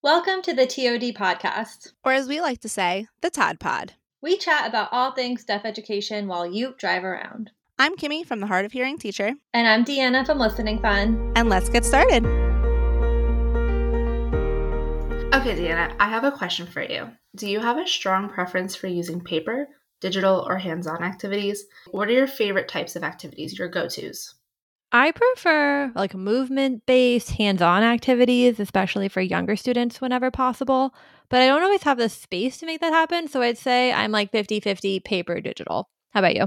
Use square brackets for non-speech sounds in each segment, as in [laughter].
Welcome to the TOD podcast, or as we like to say, the Todd Pod. We chat about all things deaf education while you drive around. I'm Kimmy from the Hard of Hearing Teacher. And I'm Deanna from Listening Fun. And let's get started. Okay, Deanna, I have a question for you. Do you have a strong preference for using paper, digital, or hands on activities? What are your favorite types of activities, your go tos? I prefer like movement based, hands on activities, especially for younger students whenever possible. But I don't always have the space to make that happen. So I'd say I'm like 50 50 paper digital. How about you?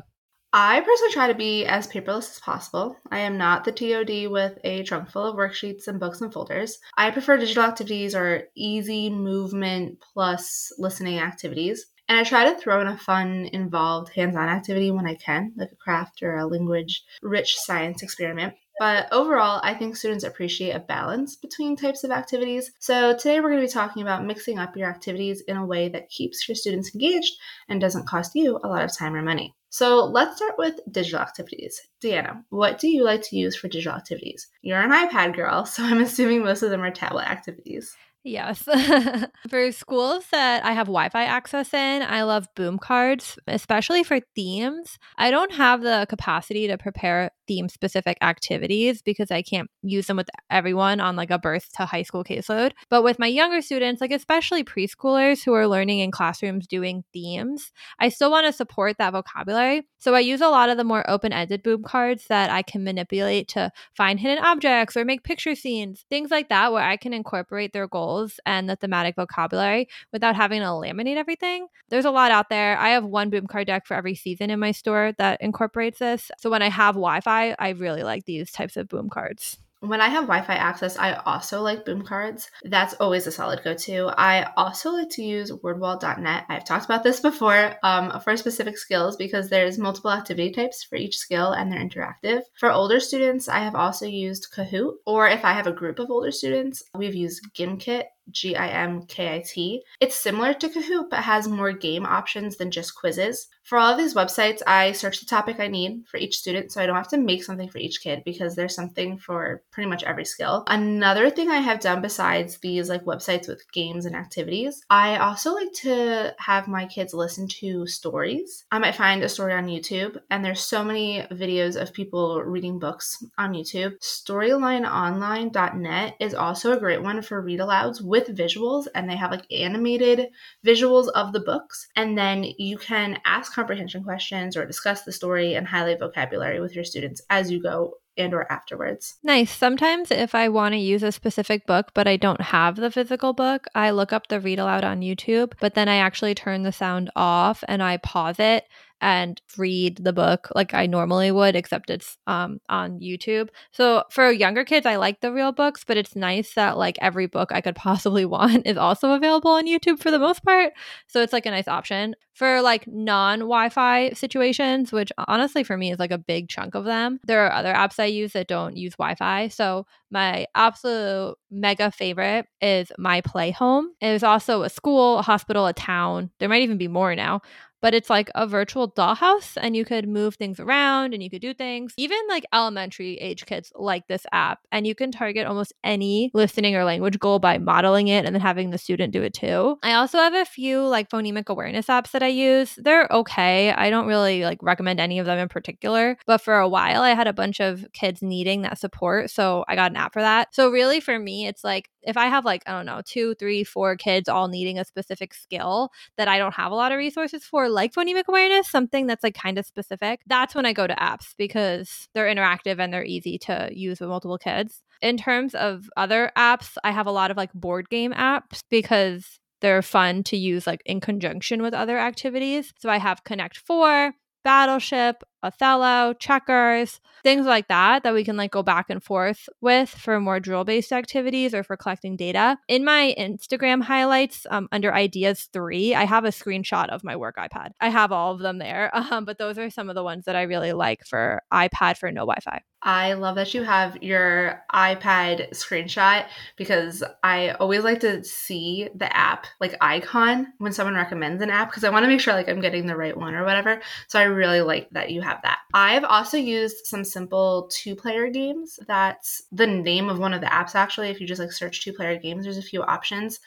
I personally try to be as paperless as possible. I am not the TOD with a trunk full of worksheets and books and folders. I prefer digital activities or easy movement plus listening activities. And I try to throw in a fun, involved, hands on activity when I can, like a craft or a language rich science experiment. But overall, I think students appreciate a balance between types of activities. So today we're going to be talking about mixing up your activities in a way that keeps your students engaged and doesn't cost you a lot of time or money. So let's start with digital activities. Deanna, what do you like to use for digital activities? You're an iPad girl, [laughs] so I'm assuming most of them are tablet activities. Yes. [laughs] for schools that I have Wi Fi access in, I love boom cards, especially for themes. I don't have the capacity to prepare theme specific activities because I can't use them with everyone on like a birth to high school caseload. But with my younger students, like especially preschoolers who are learning in classrooms doing themes, I still want to support that vocabulary. So I use a lot of the more open ended boom cards that I can manipulate to find hidden objects or make picture scenes, things like that, where I can incorporate their goals and the thematic vocabulary without having to laminate everything. There's a lot out there. I have one boom card deck for every season in my store that incorporates this. So when I have Wi Fi, I really like these types of boom cards. When I have Wi Fi access, I also like boom cards. That's always a solid go to. I also like to use wordwall.net. I've talked about this before um, for specific skills because there's multiple activity types for each skill and they're interactive. For older students, I have also used Kahoot, or if I have a group of older students, we've used Gimkit G I M K I T. It's similar to Kahoot, but has more game options than just quizzes. For all of these websites, I search the topic I need for each student so I don't have to make something for each kid because there's something for pretty much every skill. Another thing I have done besides these like websites with games and activities, I also like to have my kids listen to stories. I might find a story on YouTube and there's so many videos of people reading books on YouTube. Storylineonline.net is also a great one for read alouds with visuals and they have like animated visuals of the books and then you can ask comprehension questions or discuss the story and highlight vocabulary with your students as you go and or afterwards. Nice. Sometimes if I want to use a specific book but I don't have the physical book, I look up the read aloud on YouTube, but then I actually turn the sound off and I pause it and read the book like I normally would, except it's um, on YouTube. So for younger kids, I like the real books, but it's nice that like every book I could [laughs] possibly want is also available on YouTube for the most part. So it's like a nice option for like non Wi Fi situations, which honestly for me is like a big chunk of them. There are other apps I use that don't use Wi Fi. So my absolute mega favorite is My Play Home. It is also a school, a hospital, a town. There might even be more now but it's like a virtual dollhouse and you could move things around and you could do things. Even like elementary age kids like this app and you can target almost any listening or language goal by modeling it and then having the student do it too. I also have a few like phonemic awareness apps that I use. They're okay. I don't really like recommend any of them in particular, but for a while I had a bunch of kids needing that support, so I got an app for that. So really for me it's like if I have like, I don't know, two, three, four kids all needing a specific skill that I don't have a lot of resources for, like phonemic awareness, something that's like kind of specific, that's when I go to apps because they're interactive and they're easy to use with multiple kids. In terms of other apps, I have a lot of like board game apps because they're fun to use like in conjunction with other activities. So I have Connect 4, Battleship, Othello, checkers, things like that that we can like go back and forth with for more drill based activities or for collecting data. In my Instagram highlights um, under ideas three, I have a screenshot of my work iPad. I have all of them there, [laughs] um, but those are some of the ones that I really like for iPad for no Wi Fi. I love that you have your iPad screenshot because I always like to see the app like icon when someone recommends an app because I want to make sure like I'm getting the right one or whatever. So I really like that you have have that. I've also used some simple two player games. That's the name of one of the apps, actually. If you just like search two player games, there's a few options.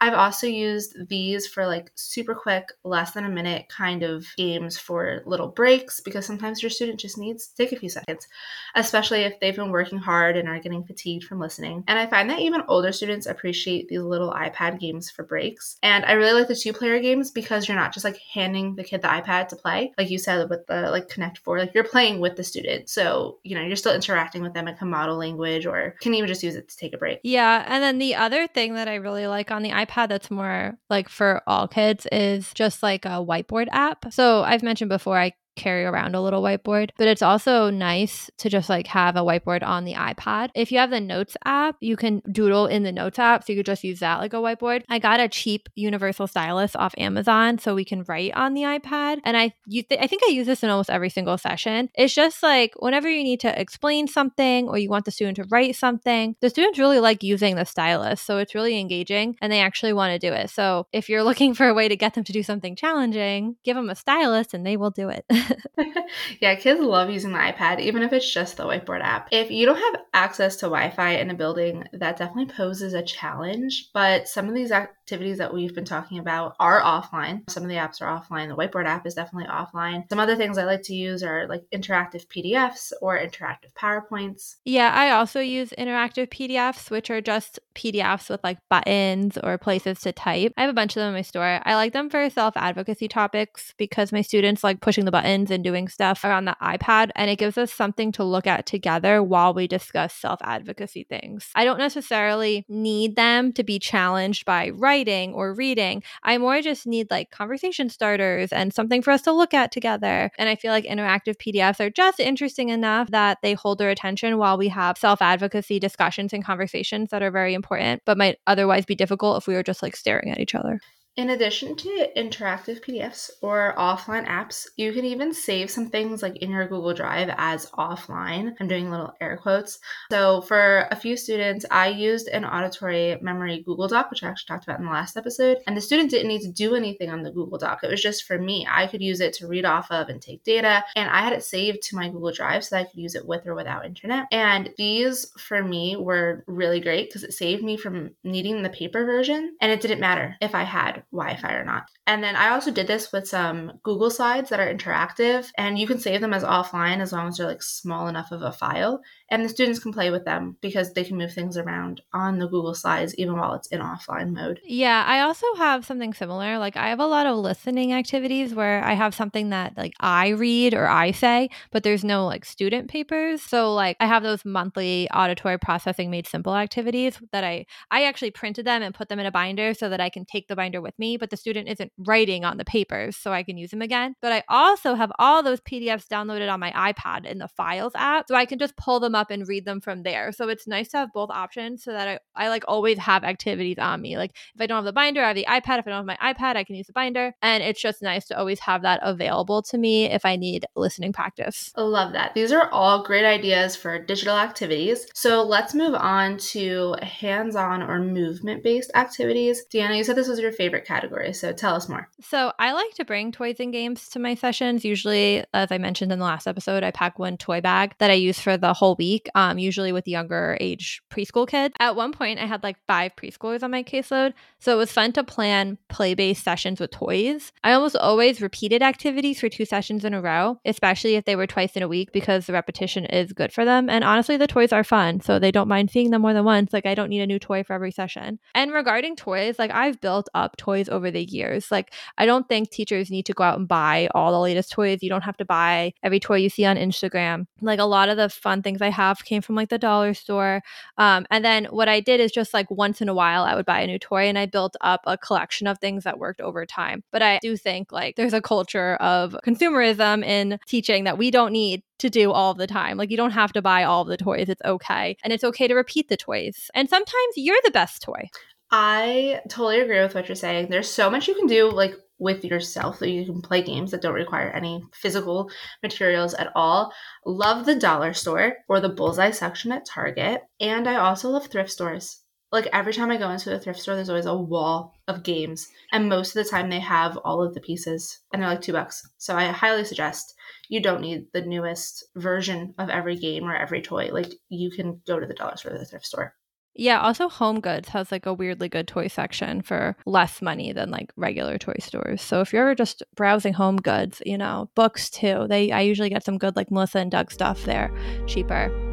I've also used these for like super quick, less than a minute kind of games for little breaks because sometimes your student just needs to take a few seconds, especially if they've been working hard and are getting fatigued from listening. And I find that even older students appreciate these little iPad games for breaks. And I really like the two player games because you're not just like handing the kid the iPad to play, like you said with the like Connect Four, like you're playing with the student. So, you know, you're still interacting with them and can model language or can even just use it to take a break. Yeah. And then the other thing that I really like on the iPad iPad that's more like for all kids is just like a whiteboard app. So I've mentioned before, I carry around a little whiteboard, but it's also nice to just like have a whiteboard on the iPad. If you have the Notes app, you can doodle in the Notes app. So you could just use that like a whiteboard. I got a cheap universal stylus off Amazon so we can write on the iPad. And I, you th- I think I use this in almost every single session. It's just like whenever you need to explain something or you want the student to write something, the students really like using the stylus. So it's really engaging and they actually want to do it. So if you're looking for a way to get them to do something challenging, give them a stylus and they will do it. [laughs] [laughs] yeah, kids love using the iPad, even if it's just the whiteboard app. If you don't have access to Wi Fi in a building, that definitely poses a challenge. But some of these activities that we've been talking about are offline. Some of the apps are offline. The whiteboard app is definitely offline. Some other things I like to use are like interactive PDFs or interactive PowerPoints. Yeah, I also use interactive PDFs, which are just PDFs with like buttons or places to type. I have a bunch of them in my store. I like them for self advocacy topics because my students like pushing the buttons and doing stuff around the iPad, and it gives us something to look at together while we discuss self advocacy things. I don't necessarily need them to be challenged by writing or reading. I more just need like conversation starters and something for us to look at together. And I feel like interactive PDFs are just interesting enough that they hold their attention while we have self advocacy discussions and conversations that are very important, but might otherwise be difficult if we were just like staring at each other. In addition to interactive PDFs or offline apps, you can even save some things like in your Google Drive as offline. I'm doing little air quotes. So, for a few students, I used an auditory memory Google Doc, which I actually talked about in the last episode. And the student didn't need to do anything on the Google Doc, it was just for me. I could use it to read off of and take data. And I had it saved to my Google Drive so that I could use it with or without internet. And these for me were really great because it saved me from needing the paper version. And it didn't matter if I had Wi-Fi or not. And then I also did this with some Google Slides that are interactive and you can save them as offline as long as they're like small enough of a file and the students can play with them because they can move things around on the Google Slides even while it's in offline mode. Yeah, I also have something similar. Like I have a lot of listening activities where I have something that like I read or I say, but there's no like student papers. So like I have those monthly auditory processing made simple activities that I I actually printed them and put them in a binder so that I can take the binder with me, but the student isn't writing on the papers so I can use them again. But I also have all those PDFs downloaded on my iPad in the Files app so I can just pull them up up and read them from there. So it's nice to have both options so that I, I like always have activities on me. Like if I don't have the binder, I have the iPad. If I don't have my iPad, I can use the binder. And it's just nice to always have that available to me if I need listening practice. I love that. These are all great ideas for digital activities. So let's move on to hands on or movement based activities. Deanna, you said this was your favorite category. So tell us more. So I like to bring toys and games to my sessions. Usually, as I mentioned in the last episode, I pack one toy bag that I use for the whole week week, um, usually with younger age preschool kids. At one point, I had like five preschoolers on my caseload. So it was fun to plan play based sessions with toys. I almost always repeated activities for two sessions in a row, especially if they were twice in a week because the repetition is good for them. And honestly, the toys are fun. So they don't mind seeing them more than once. Like, I don't need a new toy for every session. And regarding toys, like, I've built up toys over the years. Like, I don't think teachers need to go out and buy all the latest toys. You don't have to buy every toy you see on Instagram. Like, a lot of the fun things I have came from like the dollar store. Um, and then what I did is just like once in a while, I would buy a new toy and I built up a collection of things that worked over time. But I do think like there's a culture of consumerism in teaching that we don't need to do all the time. Like you don't have to buy all the toys. It's okay. And it's okay to repeat the toys. And sometimes you're the best toy. I totally agree with what you're saying. There's so much you can do like with yourself that you can play games that don't require any physical materials at all. Love the dollar store or the bullseye section at Target. And I also love thrift stores. Like every time I go into a thrift store, there's always a wall of games. And most of the time they have all of the pieces and they're like two bucks. So I highly suggest you don't need the newest version of every game or every toy. Like you can go to the dollar store or the thrift store. Yeah, also Home Goods has like a weirdly good toy section for less money than like regular toy stores. So if you're ever just browsing Home Goods, you know, books too. They I usually get some good like Melissa and Doug stuff there, cheaper.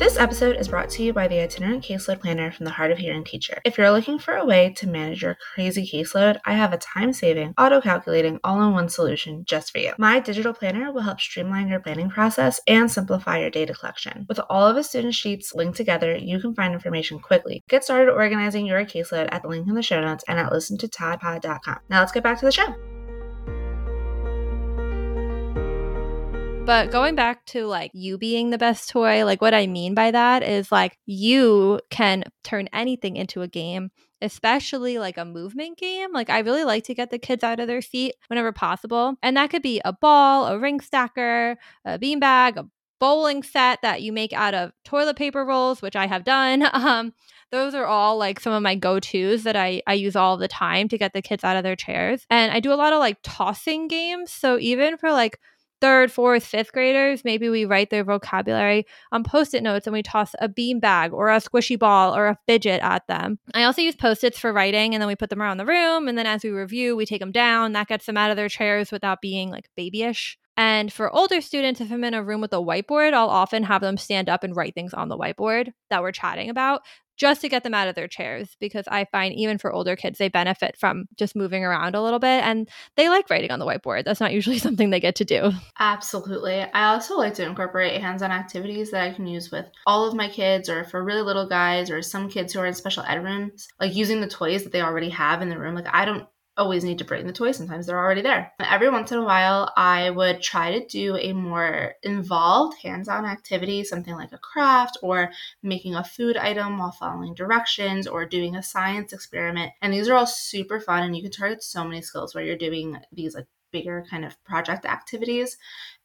This episode is brought to you by the Itinerant Caseload Planner from the Hard of Hearing Teacher. If you're looking for a way to manage your crazy caseload, I have a time saving, auto calculating, all in one solution just for you. My digital planner will help streamline your planning process and simplify your data collection. With all of the student sheets linked together, you can find information quickly. Get started organizing your caseload at the link in the show notes and at listentotodpod.com. Now let's get back to the show. But going back to like you being the best toy, like what I mean by that is like you can turn anything into a game, especially like a movement game. Like I really like to get the kids out of their seat whenever possible. And that could be a ball, a ring stacker, a beanbag, a bowling set that you make out of toilet paper rolls, which I have done. [laughs] Um, those are all like some of my go-to's that I, I use all the time to get the kids out of their chairs. And I do a lot of like tossing games. So even for like third, fourth, fifth graders, maybe we write their vocabulary on post it notes and we toss a bean bag or a squishy ball or a fidget at them. I also use post its for writing and then we put them around the room. And then as we review, we take them down. That gets them out of their chairs without being like babyish. And for older students, if I'm in a room with a whiteboard, I'll often have them stand up and write things on the whiteboard that we're chatting about just to get them out of their chairs because I find even for older kids, they benefit from just moving around a little bit and they like writing on the whiteboard. That's not usually [laughs] something they get to do. Absolutely. I also like to incorporate hands on activities that I can use with all of my kids or for really little guys or some kids who are in special ed rooms, like using the toys that they already have in the room. Like, I don't always need to bring the toy. Sometimes they're already there. Every once in a while, I would try to do a more involved hands on activity, something like a craft or making a food item while following directions or doing a science experiment. And these are all super fun, and you can target so many skills where you're doing these like bigger kind of project activities.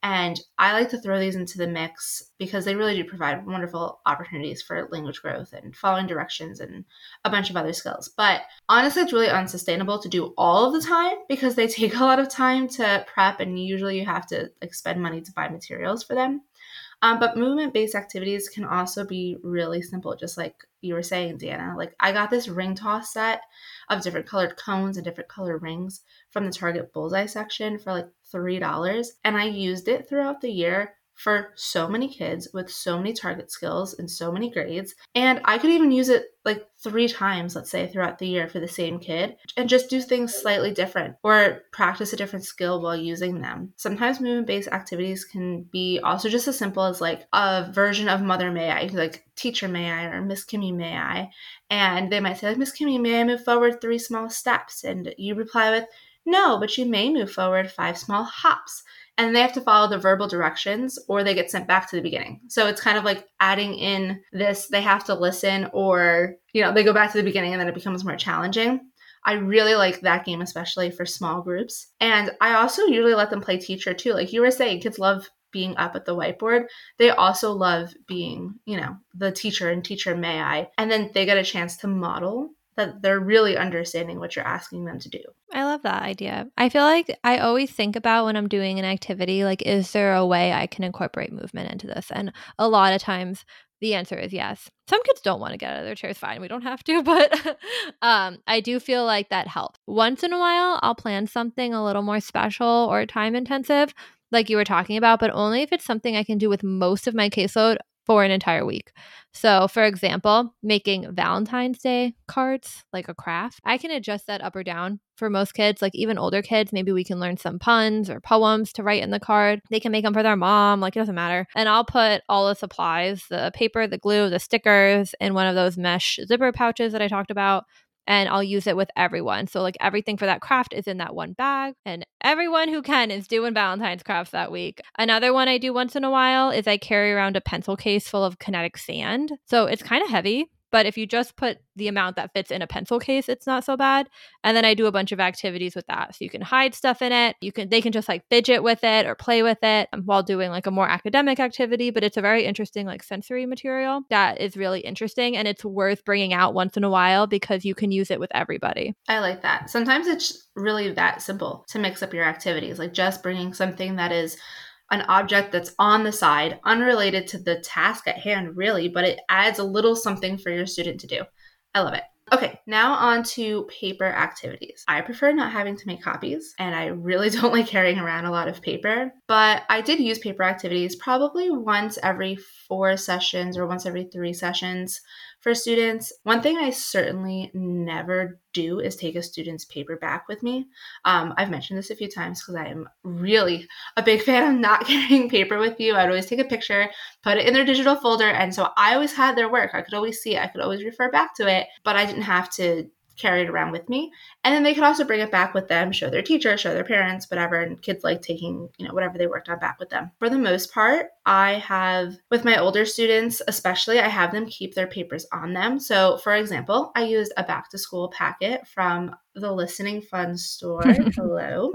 And I like to throw these into the mix because they really do provide wonderful opportunities for language growth and following directions and a bunch of other skills. But honestly, it's really unsustainable to do all of the time because they [laughs] take a lot of time to prep and usually you have to like spend money to buy materials for them. Um, but movement based activities can also be really simple, just like you were saying, Deanna. Like, I got this ring toss set of different colored cones and different color rings from the Target Bullseye section for like $3. And I used it throughout the year for so many kids with so many target skills and so many grades. And I could even use it like three times, let's say, throughout the year for the same kid and just do things slightly different or practice a different skill while using them. Sometimes movement based activities can be also just as simple as like a version of Mother May I, like Teacher May I or Miss Kimmy May I. And they might say, like, Miss Kimmy, may I move forward three small steps? And you reply with, no, but you may move forward five small hops and they have to follow the verbal directions or they get sent back to the beginning. So it's kind of like adding in this they have to listen or you know they go back to the beginning and then it becomes more challenging. I really like that game especially for small groups. And I also usually let them play teacher too. Like you were saying kids love being up at the whiteboard. They also love being, you know, the teacher and teacher may I. And then they get a chance to model that they're really understanding what you're asking them to do. I love that idea. I feel like I always think about when I'm doing an activity, like, is there a way I can incorporate movement into this? And a lot of times the answer is yes. Some kids don't want to get out of their chairs, fine. We don't have to, [laughs] but um, I do feel like that helps. Once in a while, I'll plan something a little more special or time intensive, like you were talking about, but only if it's something I can do with most of my caseload for an entire week. So, for example, making Valentine's Day cards, like a craft, I can adjust that up or down for most kids, like even older kids. Maybe we can learn some puns or poems to write in the card. They can make them for their mom, like it doesn't matter. And I'll put all the supplies the paper, the glue, the stickers in one of those mesh zipper pouches that I talked about and I'll use it with everyone. So like everything for that craft is in that one bag and everyone who can is doing Valentine's crafts that week. Another one I do once in a while is I carry around a pencil case full of kinetic sand. So it's kind of heavy, But if you just put the amount that fits in a pencil case, it's not so bad. And then I do a bunch of activities with that. So you can hide stuff in it. You can they can just like fidget with it or play with it um, while doing like a more academic activity, but it's a very interesting like sensory material that is really interesting and it's worth bringing out once in a while because you can use it with everybody. I like that. Sometimes it's really that simple to mix up your activities, like just bringing something that is an object that's on the side, unrelated to the task at hand, really, but it adds a little something for your student to do. I love it. Okay, now on to paper activities. I prefer not having to make copies, and I really [laughs] don't like carrying around a lot of paper, but I did use paper activities probably once every four sessions or once every three sessions for students. One thing I certainly never do is take a student's paper back with me. Um, I've mentioned this a few times because I am really a big [laughs] fan of not [laughs] carrying paper with you. I'd always take a picture, put it in their digital folder, and so I always had their work. I could always see it, I could always refer back to it, but I didn't have to carry it around with me. And then they could also bring it back with them, show their teacher, show their parents, whatever. And kids like taking, you know, whatever they worked on back with them. For the most part, I have, with my older students especially, I have them keep their papers on them. So, for example, I used a back to school packet from the Listening Fun store. [laughs] Hello.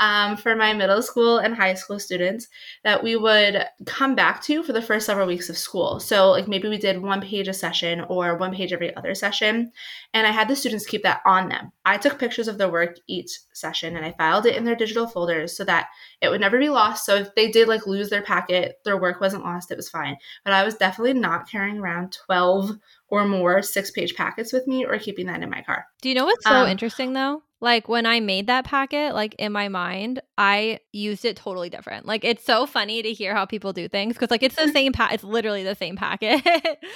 um, for my middle school and high school students that we would come back to for the first several weeks of school. So, like maybe we did one page a session or one page every other session. And I had the students keep that on them. I took pictures of their work each session and I filed it in their digital folders so that it would never be lost. So, if they did like lose their packet, their work wasn't lost, it was fine. But I was definitely not carrying around 12 or more six page packets with me or keeping that in my car. Do you know what's so um, interesting though? Like when I made that packet, like in my mind, I used it totally different. Like it's so funny to hear how people do things because like it's the [laughs] same pack. It's literally the same packet.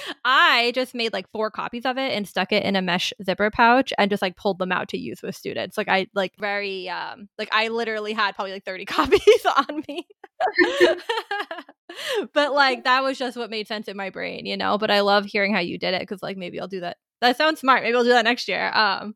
[laughs] I just made like four copies of it and stuck it in a mesh zipper pouch and just like pulled them out to use with students. Like I like very um like I literally had probably like thirty [laughs] copies on me. but like that was just what made sense in my brain, you know. But I love hearing how you did it because like maybe I'll do that. That sounds smart. Maybe I'll do that next year. Um,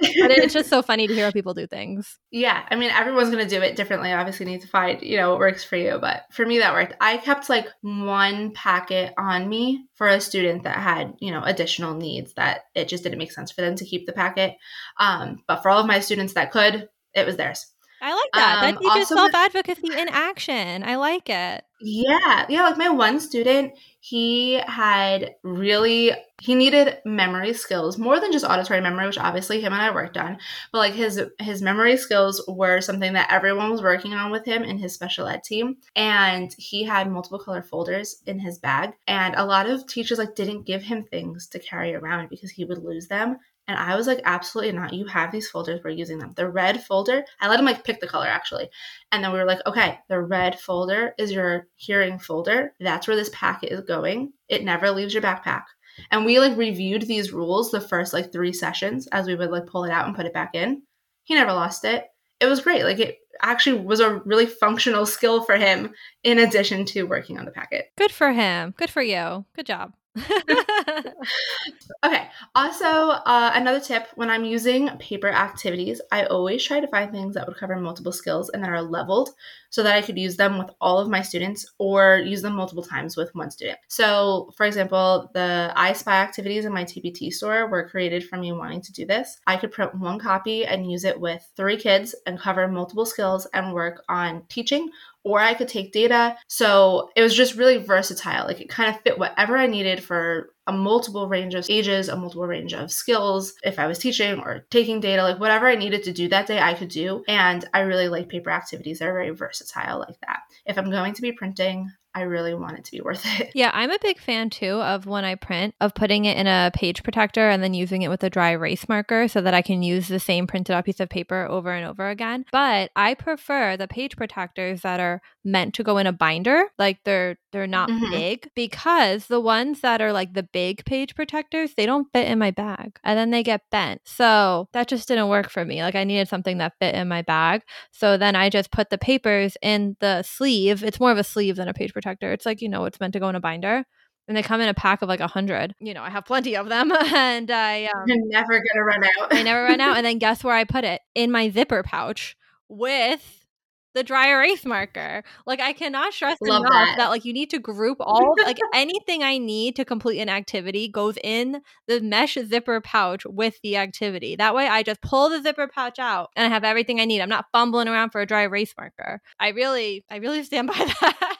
but it's just so funny to hear how people do things. [laughs] Yeah, I mean, everyone's gonna do it differently. Obviously, need to find you know what works for you. But for me, that worked. I kept like one packet on me for a student that had you know additional needs that it just didn't make sense for them to keep the packet. Um, but for all of my students that could, it was theirs. I like that. Um, that teaches self advocacy in action. I like it. Yeah. Yeah. Like my one student, he had really, he needed memory skills more than just auditory memory, which obviously him and I worked on. But like his, his memory skills were something that everyone was working on with him in his special ed team. And he had multiple color folders in his bag. And a lot of teachers like didn't give him things to carry around because he would lose them. And I was like, absolutely not. You have these folders, we're using them. The red folder, I let him like pick the color actually. And then we were like, okay, the red folder is your hearing folder. That's where this packet is going. It never leaves your backpack. And we like reviewed these rules the first like three sessions as we would like pull it out and put it back in. He never lost it. It was great. Like it actually was a really functional skill for him in addition to working on the packet. Good for him. Good for you. Good job. [laughs] okay. Also, uh, another tip when I'm using paper activities, I always try to find things that would cover multiple skills and that are leveled so that I could use them with all of my students or use them multiple times with one student. So, for example, the I Spy activities in my TPT store were created from me wanting to do this. I could print one copy and use it with three kids and cover multiple skills and work on teaching or I could take data. So it was just really versatile. Like it kind of fit whatever I needed for a multiple range of ages, a multiple range of skills. If I was teaching or taking data, like whatever I needed to do that day, I could do. And I really like paper activities. They're very versatile like that. If I'm going to be printing, I really want it to be worth it. Yeah, I'm a big fan too of when I print of putting it in a page protector and then using it with a dry erase marker so that I can use the same printed out piece of paper over and over again. But I prefer the page protectors that are meant to go in a binder, like they're they're not mm-hmm. big because the ones that are like the big page protectors, they don't fit in my bag and then they get bent. So, that just didn't work for me. Like I needed something that fit in my bag. So then I just put the papers in the sleeve. It's more of a sleeve than a page protector. It's like, you know, it's meant to go in a binder. And they come in a pack of like a hundred. You know, I have plenty of them, [laughs] and I [laughs] um, You're never gonna run out. I never run out. And then guess where I put it? In my zipper pouch with the dry erase marker. Like I cannot stress Love enough that. that. like you need to group [laughs] all like anything I need to complete an activity goes in the mesh zipper pouch with the activity. That way I just pull the zipper pouch out and I have everything I need. I'm not fumbling around for a dry erase marker. I really I really stand by [laughs] that.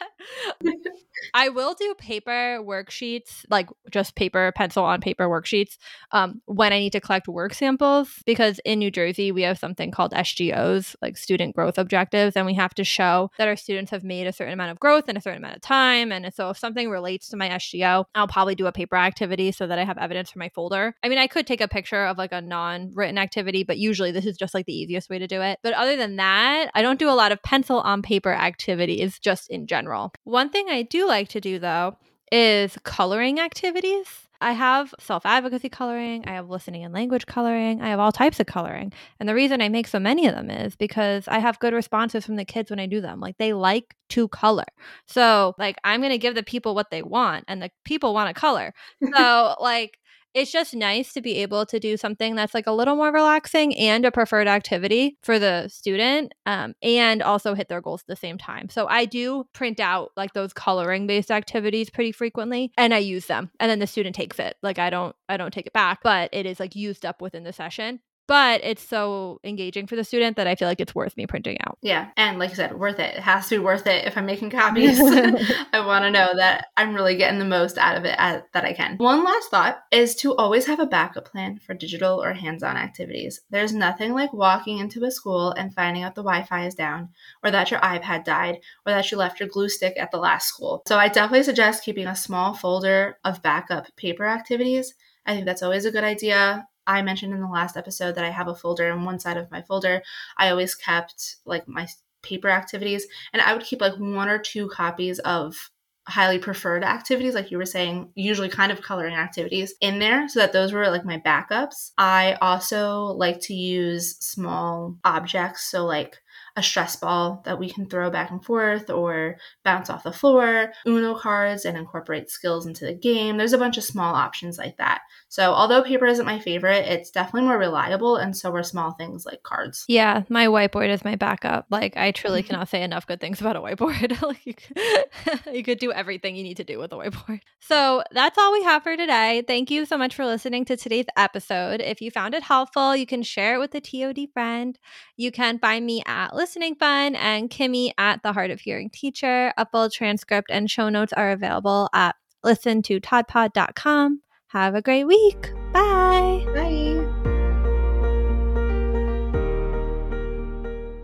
[laughs] I will do paper worksheets, like just paper, pencil on paper worksheets, um, when I need to collect work samples. Because in New Jersey, we have something called SGOs, like student growth objectives, and we have to show that our students have made a certain amount of growth in a certain amount of time. And so if something relates to my SGO, I'll probably do a paper activity so that I have evidence for my folder. I mean, I could take a picture of like a non written activity, but usually this is just like the easiest way to do it. But other than that, I don't do a lot of pencil on paper activities just in general. One thing I do like to do though is coloring activities. I have self advocacy coloring, I have listening and language coloring, I have all types of coloring. And the reason I make so many of them is because I have good responses from the kids when I do them. Like they like to color. So, like, I'm going to give the people what they want, and the people want to color. So, [laughs] like, it's just nice to be able to do something that's like a little more relaxing and a preferred activity for the student um, and also hit their goals at the same time. So i do print out like those coloring based activities pretty frequently and i use them and then the student takes it. Like i don't i don't take it back but it is like used up within the session but it's so engaging for the student that I feel like it's worth me printing out. Yeah. And like I said, worth it. It has to be worth it. If I'm making copies, [laughs] [laughs] I want to know that I'm really getting the most out of it as, that I can. One last thought is to always have a backup plan for digital or hands on activities. There's nothing like walking into a school and finding out the Wi Fi is down, or that your iPad died, or that you left your glue stick at the last school. So I definitely suggest keeping a small folder of backup paper activities. I think that's always a good idea. I mentioned in the last episode that I have a folder, and one side of my folder, I always kept like my paper activities, and I would keep like one or two copies of highly preferred activities, like you were saying, usually kind of coloring activities in there, so that those were like my backups. I also like to use small objects, so like a stress ball that we can throw back and forth or bounce off the floor, Uno cards, and incorporate skills into the game. There's a bunch of small options like that. So, although paper isn't my favorite, it's definitely more reliable, and so are small things like cards. Yeah, my whiteboard is my backup. Like, I truly [laughs] cannot say enough good things about a whiteboard. [laughs] like, you could, [laughs] you could do everything you need to do with a whiteboard. So, that's all we have for today. Thank you so much for listening to today's episode. If you found it helpful, you can share it with a TOD friend. You can find me at Listening Fun and Kimmy at The Hard of Hearing Teacher. A full transcript and show notes are available at listen to toddpod.com. Have a great week. Bye. Bye.